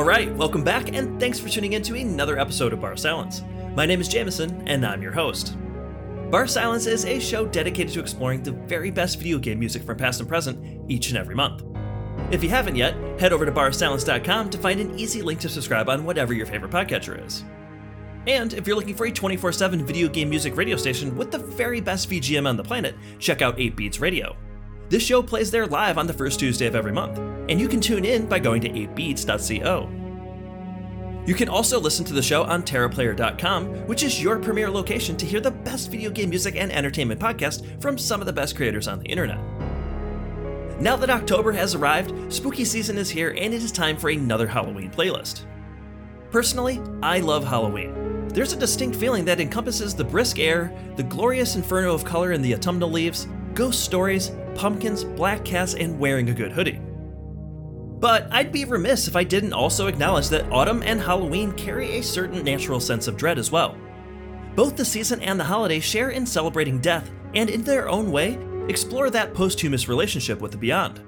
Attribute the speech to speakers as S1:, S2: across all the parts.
S1: right, welcome back, and thanks for tuning in to another episode of Bar Silence. My name is Jameson, and I'm your host. Bar Silence is a show dedicated to exploring the very best video game music from past and present each and every month. If you haven't yet, head over to barsilence.com to find an easy link to subscribe on whatever your favorite podcatcher is. And if you're looking for a 24 7 video game music radio station with the very best VGM on the planet, check out 8 Beats Radio. This show plays there live on the first Tuesday of every month, and you can tune in by going to 8beats.co. You can also listen to the show on TerraPlayer.com, which is your premier location to hear the best video game music and entertainment podcast from some of the best creators on the internet. Now that October has arrived, spooky season is here, and it is time for another Halloween playlist. Personally, I love Halloween. There's a distinct feeling that encompasses the brisk air, the glorious inferno of color in the autumnal leaves, ghost stories, pumpkins, black cats, and wearing a good hoodie. But I'd be remiss if I didn't also acknowledge that autumn and Halloween carry a certain natural sense of dread as well. Both the season and the holiday share in celebrating death, and in their own way, explore that posthumous relationship with the beyond.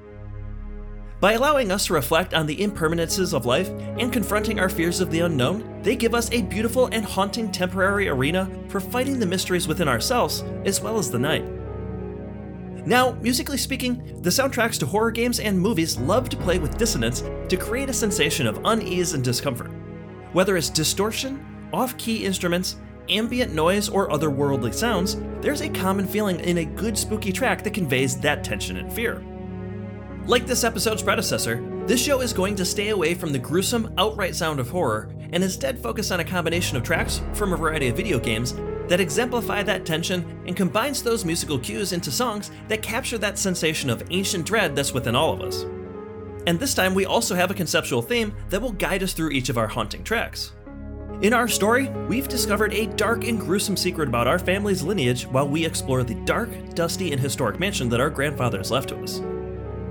S1: By allowing us to reflect on the impermanences of life and confronting our fears of the unknown, they give us a beautiful and haunting temporary arena for fighting the mysteries within ourselves as well as the night. Now, musically speaking, the soundtracks to horror games and movies love to play with dissonance to create a sensation of unease and discomfort. Whether it's distortion, off key instruments, ambient noise, or otherworldly sounds, there's a common feeling in a good spooky track that conveys that tension and fear. Like this episode's predecessor, this show is going to stay away from the gruesome, outright sound of horror and instead focus on a combination of tracks from a variety of video games that exemplify that tension and combines those musical cues into songs that capture that sensation of ancient dread that's within all of us. And this time we also have a conceptual theme that will guide us through each of our haunting tracks. In our story, we've discovered a dark and gruesome secret about our family's lineage while we explore the dark, dusty, and historic mansion that our grandfathers left to us.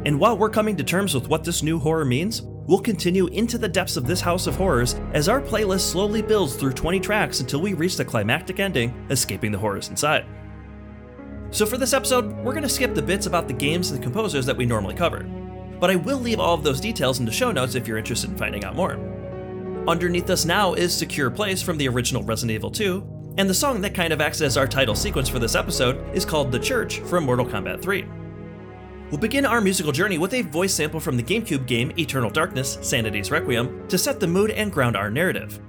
S1: And while we're coming to terms with what this new horror means, we'll continue into the depths of this house of horrors as our playlist slowly builds through 20 tracks until we reach the climactic ending, escaping the horrors inside. So, for this episode, we're going to skip the bits about the games and composers that we normally cover. But I will leave all of those details in the show notes if you're interested in finding out more. Underneath us now is Secure Place from the original Resident Evil 2, and the song that kind of acts as our title sequence for this episode is called The Church from Mortal Kombat 3. We'll begin our musical journey with a voice sample from the GameCube game Eternal Darkness Sanity's Requiem to set the mood and ground our narrative.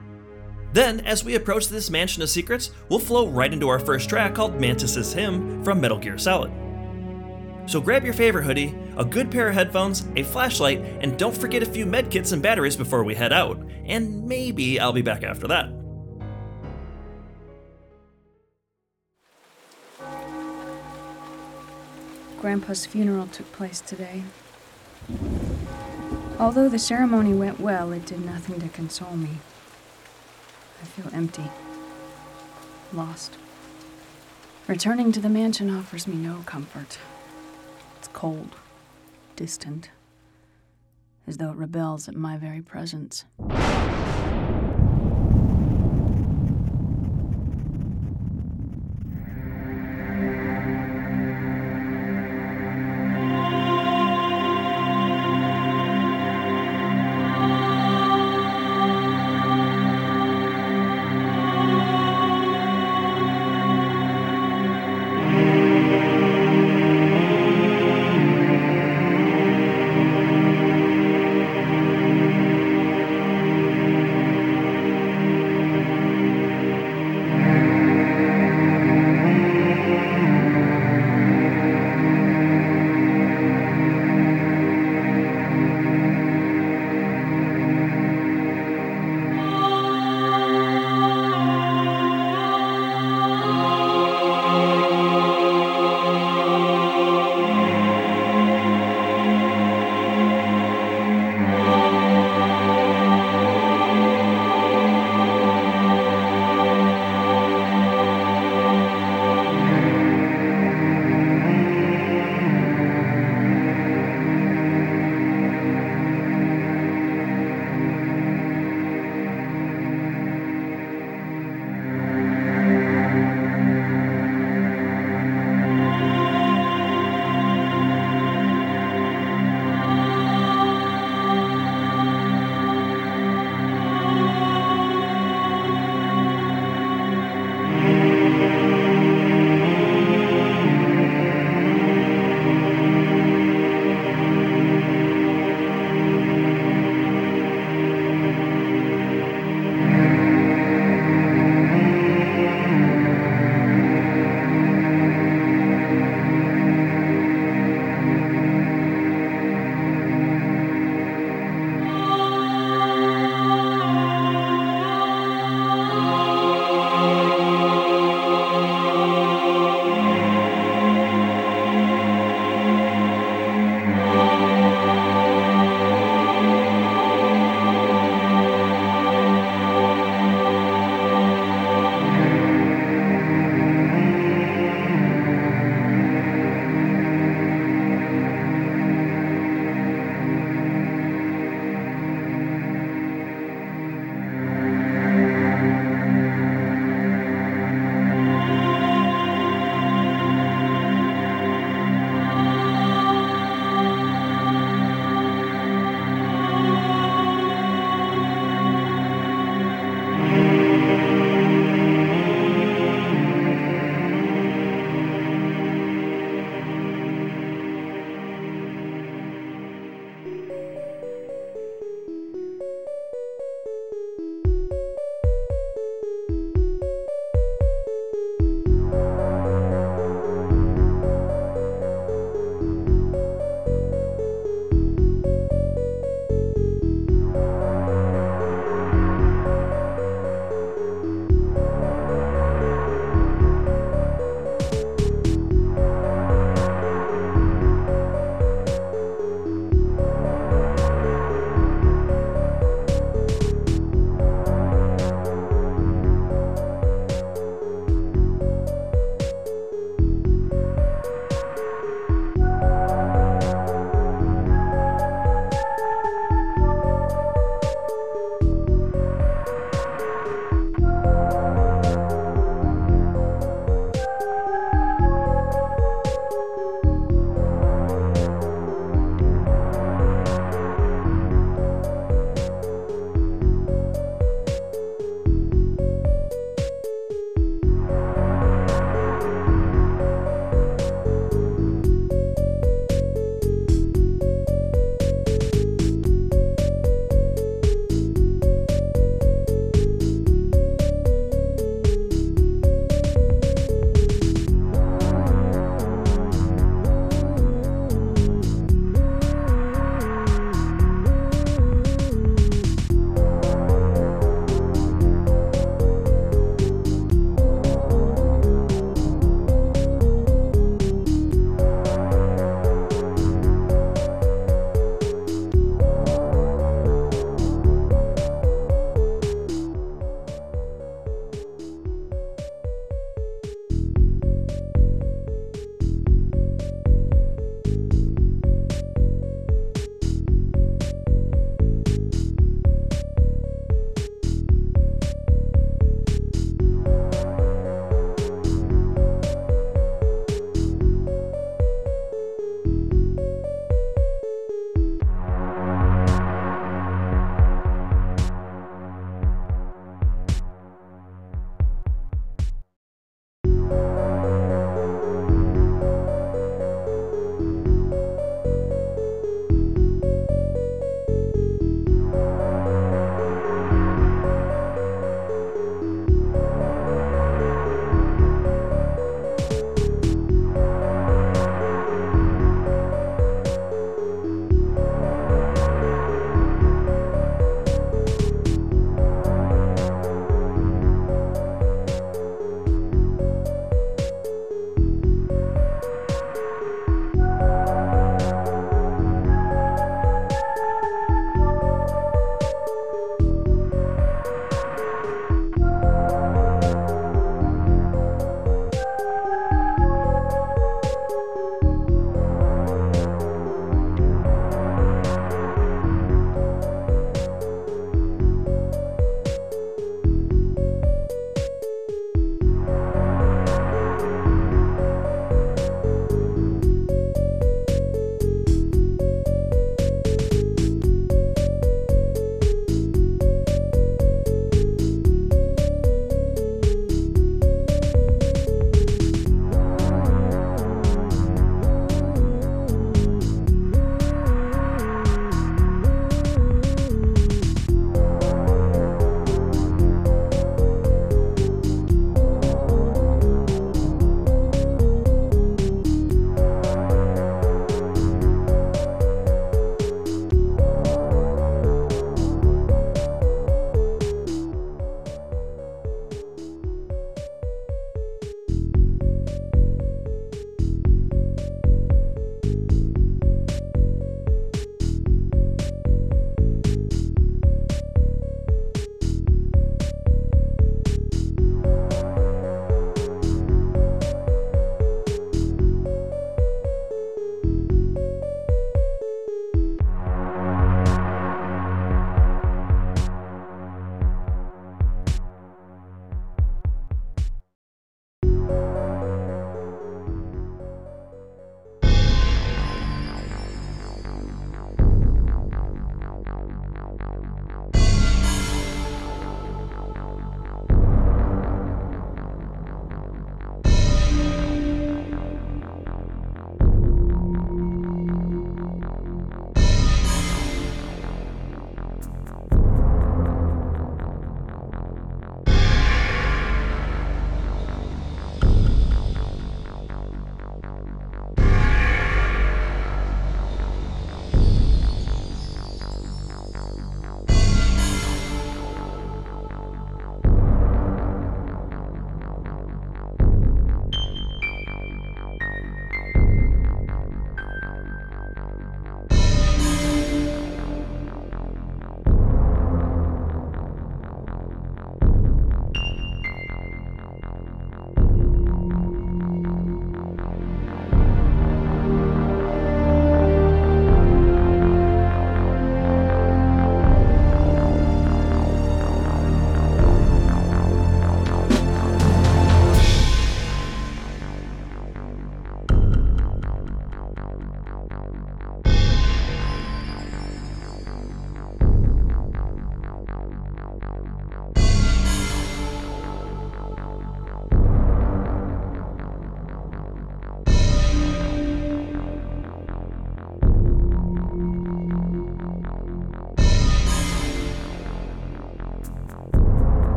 S1: Then, as we approach this mansion of secrets, we'll flow right into our first track called Mantis's Hymn from Metal Gear Solid. So grab your favorite hoodie, a good pair of headphones, a flashlight, and don't forget a few medkits and batteries before we head out, and maybe I'll be back after that.
S2: Grandpa's funeral took place today. Although the ceremony went well, it did nothing to console me. I feel empty, lost. Returning to the mansion offers me no comfort. It's cold, distant, as though it rebels at my very presence.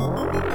S3: You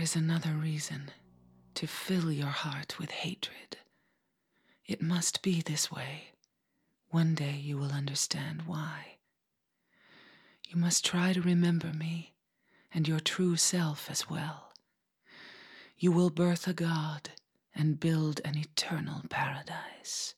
S3: Is another reason to fill your heart with hatred. It must be this way. One day you will understand why. You must try to remember me and your true self as well. You will birth a god and build an eternal paradise.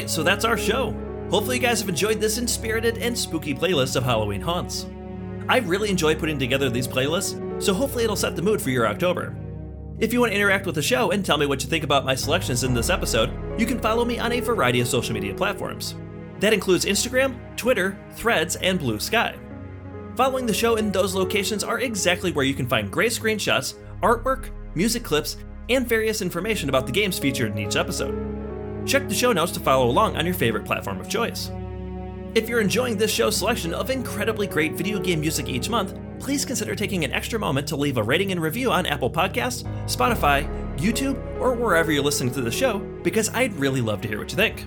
S1: Alright, so that's our show. Hopefully, you guys have enjoyed this inspirited and spooky playlist of Halloween haunts. I really enjoy putting together these playlists, so hopefully, it'll set the mood for your October. If you want to interact with the show and tell me what you think about my selections in this episode, you can follow me on a variety of social media platforms. That includes Instagram, Twitter, Threads, and Blue Sky. Following the show in those locations are exactly where you can find great screenshots, artwork, music clips, and various information about the games featured in each episode. Check the show notes to follow along on your favorite platform of choice. If you're enjoying this show's selection of incredibly great video game music each month, please consider taking an extra moment to leave a rating and review on Apple Podcasts, Spotify, YouTube, or wherever you're listening to the show, because I'd really love to hear what you think.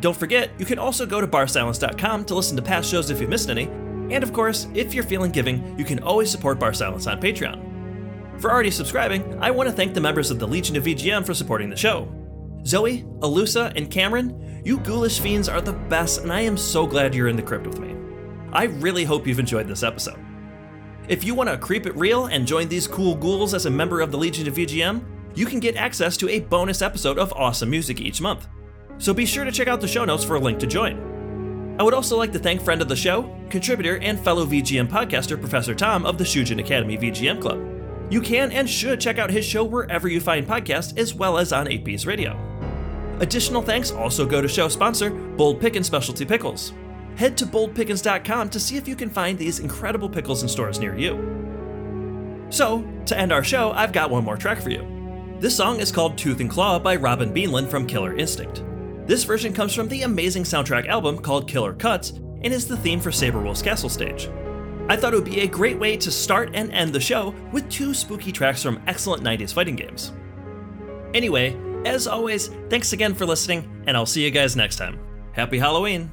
S1: Don't forget, you can also go to barsilence.com to listen to past shows if you've missed any, and of course, if you're feeling giving, you can always support Bar Silence on Patreon. For already subscribing, I want to thank the members of the Legion of VGM for supporting the show. Zoe, Alusa, and Cameron, you ghoulish fiends are the best, and I am so glad you're in the crypt with me. I really hope you've enjoyed this episode. If you want to creep it real and join these cool ghouls as a member of the Legion of VGM, you can get access to a bonus episode of awesome music each month. So be sure to check out the show notes for a link to join. I would also like to thank friend of the show, contributor, and fellow VGM podcaster Professor Tom of the Shujin Academy VGM Club. You can and should check out his show wherever you find podcasts, as well as on 8B's Radio. Additional thanks also go to show sponsor Bold Pickens Specialty Pickles. Head to boldpickens.com to see if you can find these incredible pickles in stores near you. So, to end our show, I've got one more track for you. This song is called Tooth and Claw by Robin Beanland from Killer Instinct. This version comes from the amazing soundtrack album called Killer Cuts and is the theme for Sabrewulf's Castle stage. I thought it would be a great way to start and end the show with two spooky tracks from excellent 90s fighting games. Anyway, as always, thanks again for listening, and I'll see you guys next time. Happy Halloween!